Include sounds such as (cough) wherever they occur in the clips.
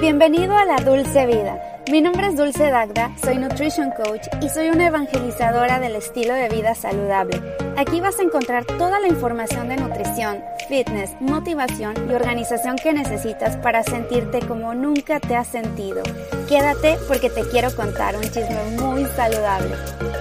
Bienvenido a la Dulce Vida. Mi nombre es Dulce Dagda, soy Nutrition Coach y soy una evangelizadora del estilo de vida saludable. Aquí vas a encontrar toda la información de nutrición, fitness, motivación y organización que necesitas para sentirte como nunca te has sentido. Quédate porque te quiero contar un chisme muy saludable.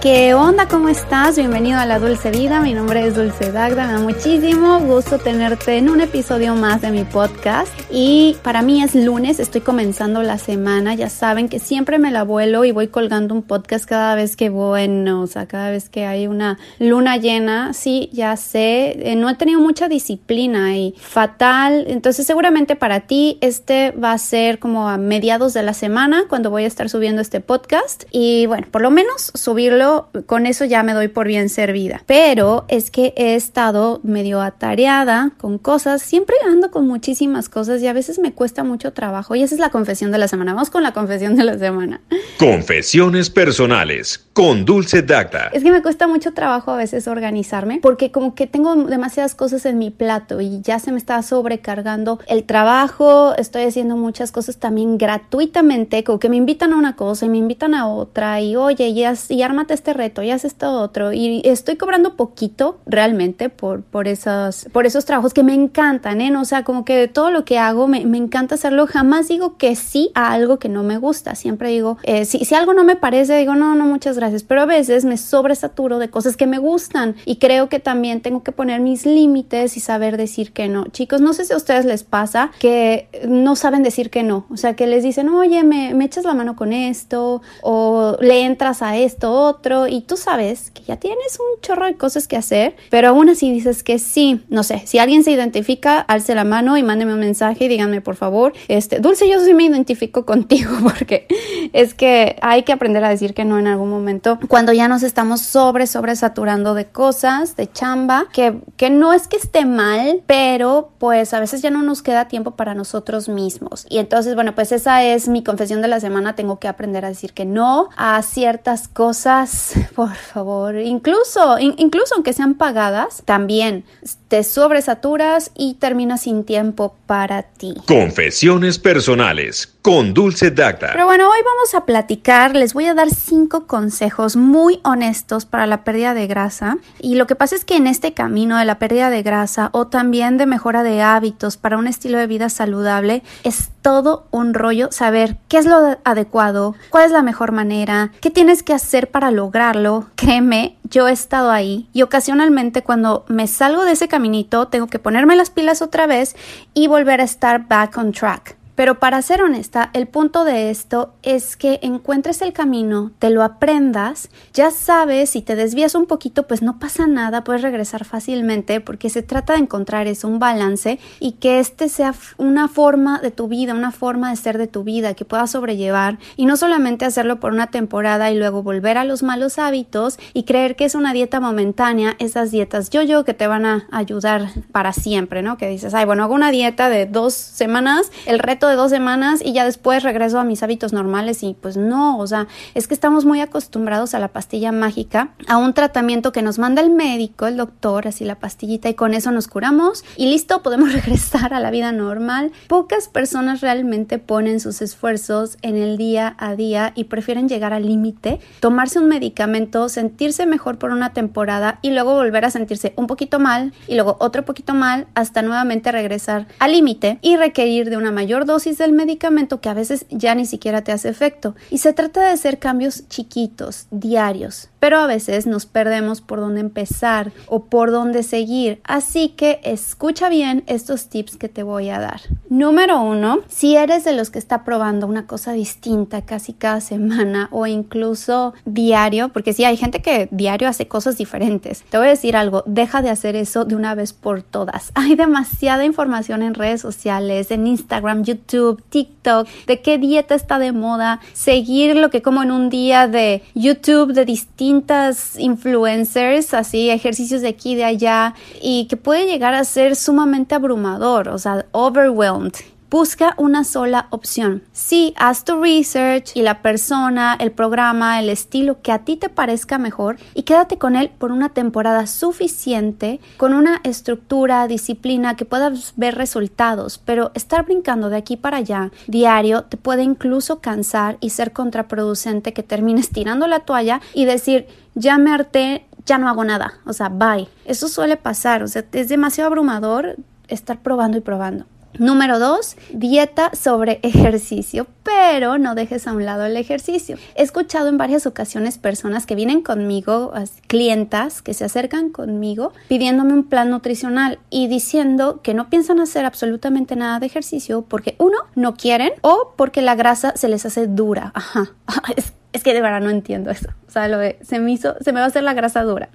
¿Qué onda? ¿Cómo estás? Bienvenido a la Dulce Vida. Mi nombre es Dulce Dagda. Me da muchísimo gusto tenerte en un episodio más de mi podcast. Y para mí es lunes, estoy comenzando la semana. Ya saben que siempre me la vuelo y voy colgando un podcast cada vez que voy, o sea, cada vez que hay una luna llena. Sí, ya sé, eh, no he tenido mucha disciplina y fatal. Entonces seguramente para ti este va a ser como a mediados de la semana cuando voy a estar subiendo este podcast. Y bueno, por lo menos subirlo con eso ya me doy por bien servida. Pero es que he estado medio atareada con cosas, siempre ando con muchísimas cosas y a veces me cuesta mucho trabajo. Y esa es la confesión de la semana. Vamos con la confesión de la semana. Confesiones personales con Dulce Dacta. Es que me cuesta mucho trabajo a veces organizarme porque como que tengo demasiadas cosas en mi plato y ya se me está sobrecargando el trabajo, estoy haciendo muchas cosas también gratuitamente, que me invitan a una cosa y me invitan a otra y oye, y, y ármate este reto, y haz esto otro. Y estoy cobrando poquito realmente por, por, esos, por esos trabajos que me encantan, ¿eh? O sea, como que de todo lo que hago me, me encanta hacerlo. Jamás digo que sí a algo que no me gusta. Siempre digo, eh, si, si algo no me parece, digo, no, no, muchas gracias. Pero a veces me sobresaturo de cosas que me gustan y creo que también tengo que poner mis límites y saber decir que no. Chicos, no sé si a ustedes les pasa que no saben decir que no. O sea, que les dicen, oye, me, me echas la mano con esto o le entras a esto otro y tú sabes que ya tienes un chorro de cosas que hacer, pero aún así dices que sí, no sé, si alguien se identifica, alce la mano y mándeme un mensaje y díganme por favor, este, Dulce, yo sí me identifico (laughs) contigo porque es que hay que aprender a decir que no en algún momento cuando ya nos estamos sobre, sobre saturando de cosas, de chamba, que, que no es que esté mal, pero pues a veces ya no nos queda tiempo para nosotros mismos. Y entonces, bueno, pues esa es mi confesión de la semana, tengo que aprender a decir que no a ciertas cosas (laughs) por favor, incluso, incluso aunque sean pagadas, también te sobresaturas y terminas sin tiempo para ti. Confesiones personales con Dulce Dacta. Pero bueno, hoy vamos a platicar, les voy a dar cinco consejos muy honestos para la pérdida de grasa. Y lo que pasa es que en este camino de la pérdida de grasa o también de mejora de hábitos para un estilo de vida saludable, es todo un rollo saber qué es lo adecuado, cuál es la mejor manera, qué tienes que hacer para lograrlo. Créeme, yo he estado ahí y ocasionalmente cuando me salgo de ese caminito tengo que ponerme las pilas otra vez y volver a estar back on track. Pero para ser honesta, el punto de esto es que encuentres el camino, te lo aprendas, ya sabes, si te desvías un poquito, pues no pasa nada, puedes regresar fácilmente porque se trata de encontrar eso, un balance y que este sea una forma de tu vida, una forma de ser de tu vida que puedas sobrellevar y no solamente hacerlo por una temporada y luego volver a los malos hábitos y creer que es una dieta momentánea, esas dietas yo-yo que te van a ayudar para siempre, ¿no? Que dices, ay, bueno, hago una dieta de dos semanas, el reto dos semanas y ya después regreso a mis hábitos normales y pues no, o sea, es que estamos muy acostumbrados a la pastilla mágica, a un tratamiento que nos manda el médico, el doctor, así la pastillita y con eso nos curamos y listo, podemos (laughs) regresar a la vida normal. Pocas personas realmente ponen sus esfuerzos en el día a día y prefieren llegar al límite, tomarse un medicamento, sentirse mejor por una temporada y luego volver a sentirse un poquito mal y luego otro poquito mal hasta nuevamente regresar al límite y requerir de una mayor dosis del medicamento que a veces ya ni siquiera te hace efecto. Y se trata de hacer cambios chiquitos, diarios, pero a veces nos perdemos por dónde empezar o por dónde seguir. Así que escucha bien estos tips que te voy a dar. Número uno, si eres de los que está probando una cosa distinta casi cada semana o incluso diario, porque si hay gente que diario hace cosas diferentes. Te voy a decir algo, deja de hacer eso de una vez por todas. (laughs) Hay demasiada información en redes sociales, en Instagram, YouTube YouTube, TikTok, de qué dieta está de moda, seguir lo que como en un día de YouTube de distintas influencers, así ejercicios de aquí de allá, y que puede llegar a ser sumamente abrumador, o sea, overwhelmed Busca una sola opción. Sí, haz tu research y la persona, el programa, el estilo que a ti te parezca mejor y quédate con él por una temporada suficiente, con una estructura, disciplina que puedas ver resultados, pero estar brincando de aquí para allá diario te puede incluso cansar y ser contraproducente que termines (laughs) tirando la toalla y decir, ya me harté, ya no hago nada, o sea, bye. Eso suele pasar, o sea, es demasiado abrumador estar probando y probando. Número dos, dieta sobre ejercicio, pero no dejes a un lado el ejercicio. He escuchado en varias ocasiones personas que vienen conmigo, clientas que se acercan conmigo pidiéndome un plan nutricional y diciendo que no piensan hacer absolutamente nada de ejercicio porque uno, no quieren o porque la grasa se les hace dura. Ajá, (laughs) es es que de verdad no entiendo eso. O sea, lo se me hizo, se me va a hacer la grasa dura.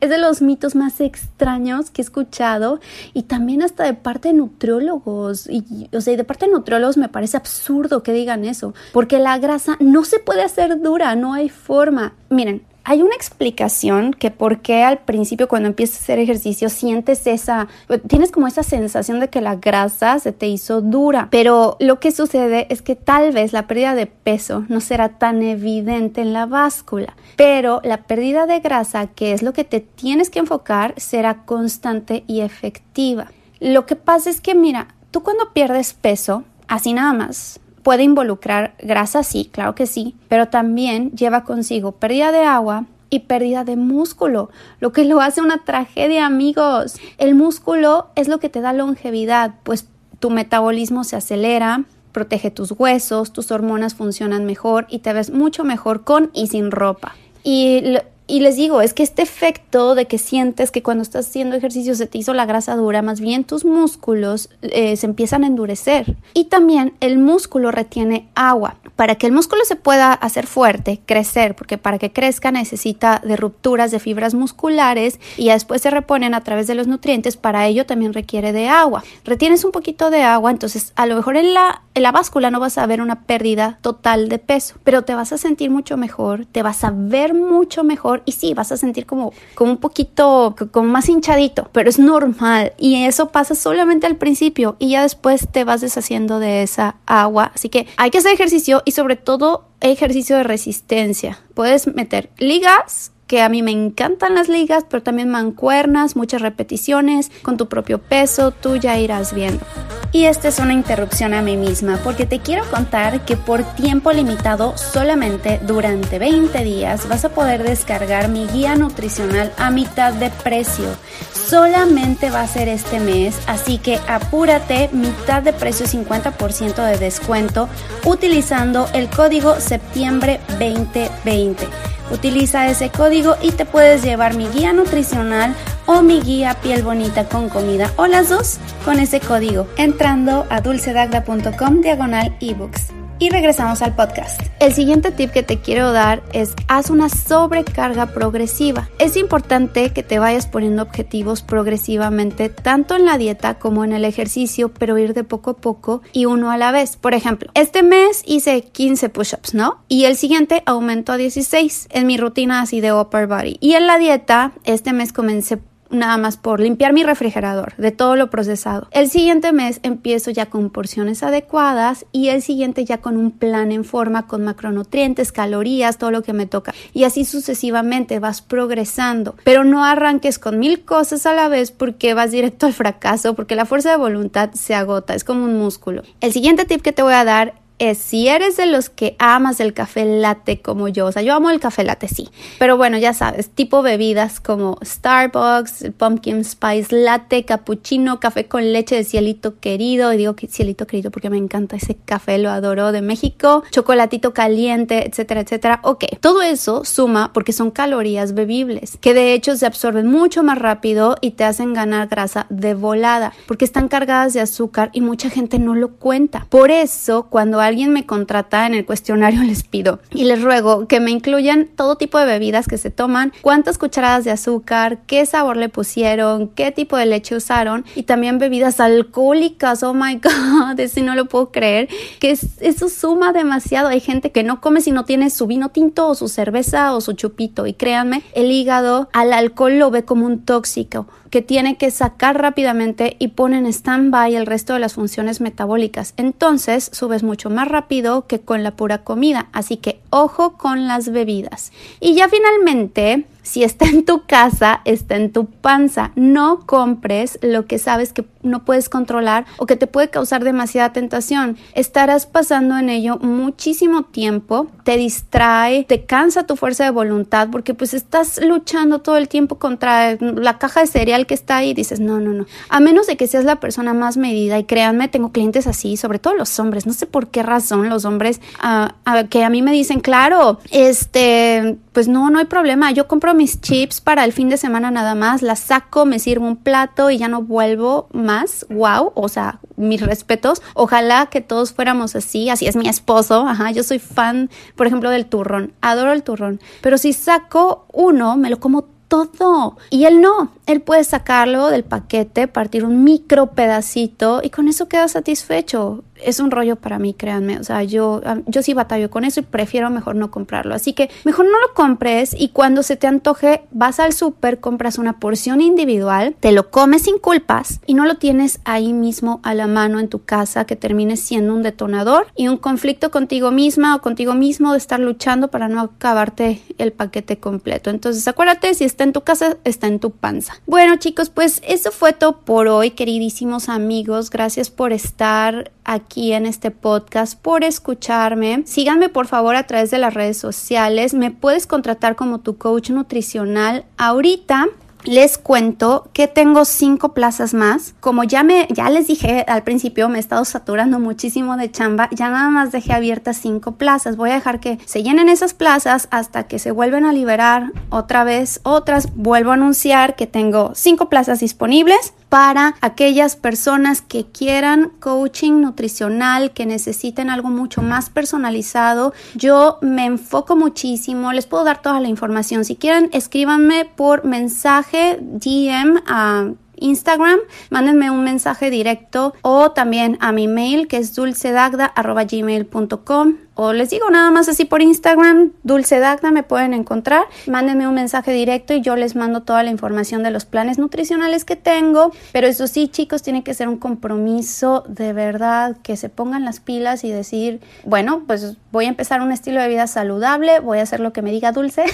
Es de los mitos más extraños que he escuchado y también hasta de parte de nutriólogos. Y, o sea, de parte de nutriólogos me parece absurdo que digan eso, porque la grasa no se puede hacer dura, no hay forma. Miren, hay una explicación que por qué al principio cuando empiezas a hacer ejercicio sientes esa, tienes como esa sensación de que la grasa se te hizo dura, pero lo que sucede es que tal vez la pérdida de peso no será tan evidente en la báscula, pero la pérdida de grasa, que es lo que te tienes que enfocar, será constante y efectiva. Lo que pasa es que mira, tú cuando pierdes peso, así nada más, Puede involucrar grasa, sí, claro que sí, pero también lleva consigo pérdida de agua y pérdida de músculo, lo que lo hace una tragedia, amigos. El músculo es lo que te da longevidad, pues tu metabolismo se acelera, protege tus huesos, tus hormonas funcionan mejor y te ves mucho mejor con y sin ropa. Y y les digo, es que este efecto de que sientes que cuando estás haciendo ejercicio se te hizo la grasa dura, más bien tus músculos eh, se empiezan a endurecer. Y también el músculo retiene agua. Para que el músculo se pueda hacer fuerte, crecer, porque para que crezca necesita de rupturas de fibras musculares y después se reponen a través de los nutrientes, para ello también requiere de agua. Retienes un poquito de agua, entonces a lo mejor en la, en la báscula no vas a ver una pérdida total de peso, pero te vas a sentir mucho mejor, te vas a ver mucho mejor y sí, vas a sentir como, como un poquito, como más hinchadito, pero es normal y eso pasa solamente al principio y ya después te vas deshaciendo de esa agua. Así que hay que hacer ejercicio y sobre todo ejercicio de resistencia. Puedes meter ligas que a mí me encantan las ligas, pero también mancuernas, muchas repeticiones, con tu propio peso, tú ya irás viendo. Y esta es una interrupción a mí misma porque te quiero contar que por tiempo limitado, solamente durante 20 días, vas a poder descargar mi guía nutricional a mitad de precio. Solamente va a ser este mes, así que apúrate, mitad de precio 50% de descuento utilizando el código septiembre 2020. Utiliza ese código y te puedes llevar mi guía nutricional o mi guía piel bonita con comida o las dos con ese código entrando a dulcedagda.com diagonal ebooks. Y regresamos al podcast. El siguiente tip que te quiero dar es haz una sobrecarga progresiva. Es importante que te vayas poniendo objetivos progresivamente tanto en la dieta como en el ejercicio, pero ir de poco a poco y uno a la vez. Por ejemplo, este mes hice 15 push-ups, ¿no? Y el siguiente aumentó a 16 en mi rutina así de upper body. Y en la dieta, este mes comencé nada más por limpiar mi refrigerador de todo lo procesado. El siguiente mes empiezo ya con porciones adecuadas y el siguiente ya con un plan en forma con macronutrientes, calorías, todo lo que me toca. Y así sucesivamente vas progresando, pero no arranques con mil cosas a la vez porque vas directo al fracaso, porque la fuerza de voluntad se agota, es como un músculo. El siguiente tip que te voy a dar es si eres de los que amas el café latte como yo, o sea, yo amo el café latte, sí, pero bueno, ya sabes, tipo bebidas como Starbucks, pumpkin spice latte, cappuccino, café con leche de cielito querido, y digo que cielito querido porque me encanta ese café, lo adoro de México, chocolatito caliente, etcétera, etcétera. Ok, todo eso suma porque son calorías bebibles, que de hecho se absorben mucho más rápido y te hacen ganar grasa de volada, porque están cargadas de azúcar y mucha gente no lo cuenta. Por eso, cuando hay alguien me contrata en el cuestionario (laughs) les pido y les ruego que me incluyan todo tipo de bebidas que se toman, cuántas cucharadas de azúcar, qué sabor le pusieron, qué tipo de leche usaron y también bebidas alcohólicas. Oh my (laughs) god, eso no lo puedo creer, que eso suma demasiado. Hay gente que no come si no tiene su vino tinto o su cerveza o su chupito y créanme, el hígado al alcohol lo ve como un tóxico que tiene que sacar rápidamente y pone en stand-by el resto de las funciones metabólicas. Entonces subes mucho más rápido que con la pura comida. Así que ojo con las bebidas. Y ya finalmente si está en tu casa, está en tu panza. No compres lo que sabes que no puedes controlar o que te puede causar demasiada tentación. Estarás pasando en ello muchísimo tiempo, te distrae, te cansa tu fuerza de voluntad porque pues estás luchando todo el tiempo contra la caja de cereal que está ahí dices, no, no, no. A menos de que seas la persona más medida y créanme, tengo clientes así, sobre todo los hombres, no sé por qué razón los hombres ah, que a mí me dicen, claro, este, pues no, no hay problema, yo compro mis chips para el fin de semana nada más, las saco, me sirvo un plato y ya no vuelvo más. Wow, o sea, mis respetos. Ojalá que todos fuéramos así, así es mi esposo, ajá, yo soy fan, por ejemplo, del turrón, adoro el turrón, pero si saco uno, me lo como todo. Y él no, él puede sacarlo del paquete, partir un micro pedacito y con eso queda satisfecho es un rollo para mí, créanme. O sea, yo, yo sí batallo con eso y prefiero mejor no comprarlo. Así que mejor no lo compres y cuando se te antoje, vas al súper, compras una porción individual, te lo comes sin culpas y no lo tienes ahí mismo a la mano en tu casa que termine siendo un detonador y un conflicto contigo misma o contigo mismo de estar luchando para no acabarte el paquete completo. Entonces, acuérdate, si está en tu casa, está en tu panza. Bueno, chicos, pues eso fue todo por hoy, queridísimos amigos. Gracias por estar aquí en este podcast, por escucharme. Síganme por favor a través de las redes sociales. Me puedes contratar como tu coach nutricional ahorita les cuento que tengo cinco plazas más. Como ya me, ya les dije al principio, me he estado saturando muchísimo de chamba. Ya nada más dejé abiertas cinco plazas. Voy a dejar que se llenen esas plazas hasta que se vuelven a liberar otra vez otras. Vuelvo a anunciar que tengo cinco plazas disponibles para aquellas personas que quieran coaching nutricional, que necesiten algo mucho más personalizado. Yo me enfoco muchísimo, les puedo dar toda la información. Si quieren, escríbanme por mensaje DM a Instagram, mándenme un mensaje directo o también a mi mail que es dulcedagda.gmail.com o les digo nada más así por Instagram, Dulce Dagda, me pueden encontrar. Mándenme un mensaje directo y yo les mando toda la información de los planes nutricionales que tengo. Pero eso sí, chicos, tiene que ser un compromiso de verdad, que se pongan las pilas y decir, bueno, pues voy a empezar un estilo de vida saludable, voy a hacer lo que me diga Dulce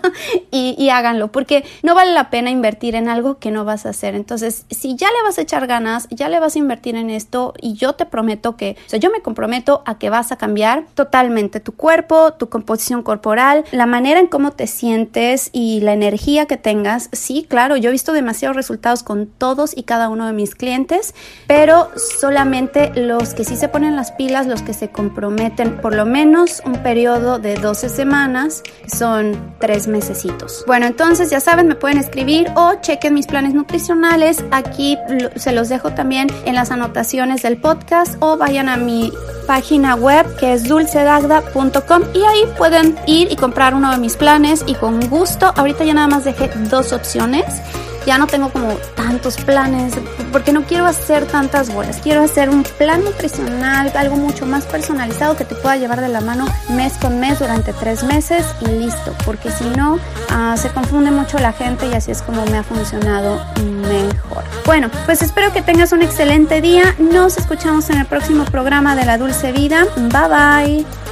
(laughs) y, y háganlo, porque no vale la pena invertir en algo que no vas a hacer. Entonces, si ya le vas a echar ganas, ya le vas a invertir en esto y yo te prometo que, o sea, yo me comprometo a que vas a cambiar tu cuerpo, tu composición corporal, la manera en cómo te sientes y la energía que tengas. Sí, claro, yo he visto demasiados resultados con todos y cada uno de mis clientes, pero solamente los que sí se ponen las pilas, los que se comprometen por lo menos un periodo de 12 semanas, son tres mesecitos. Bueno, entonces ya saben, me pueden escribir o chequen mis planes nutricionales. Aquí se los dejo también en las anotaciones del podcast o vayan a mi página web que es dulcedagda.com y ahí pueden ir y comprar uno de mis planes y con gusto, ahorita ya nada más dejé dos opciones ya no tengo como tantos planes, porque no quiero hacer tantas bolas, quiero hacer un plan nutricional, algo mucho más personalizado que te pueda llevar de la mano mes con mes durante tres meses y listo, porque si no, ah, se confunde mucho la gente y así es como me ha funcionado mejor. Bueno, pues espero que tengas un excelente día, nos escuchamos en el próximo programa de La Dulce Vida, bye bye.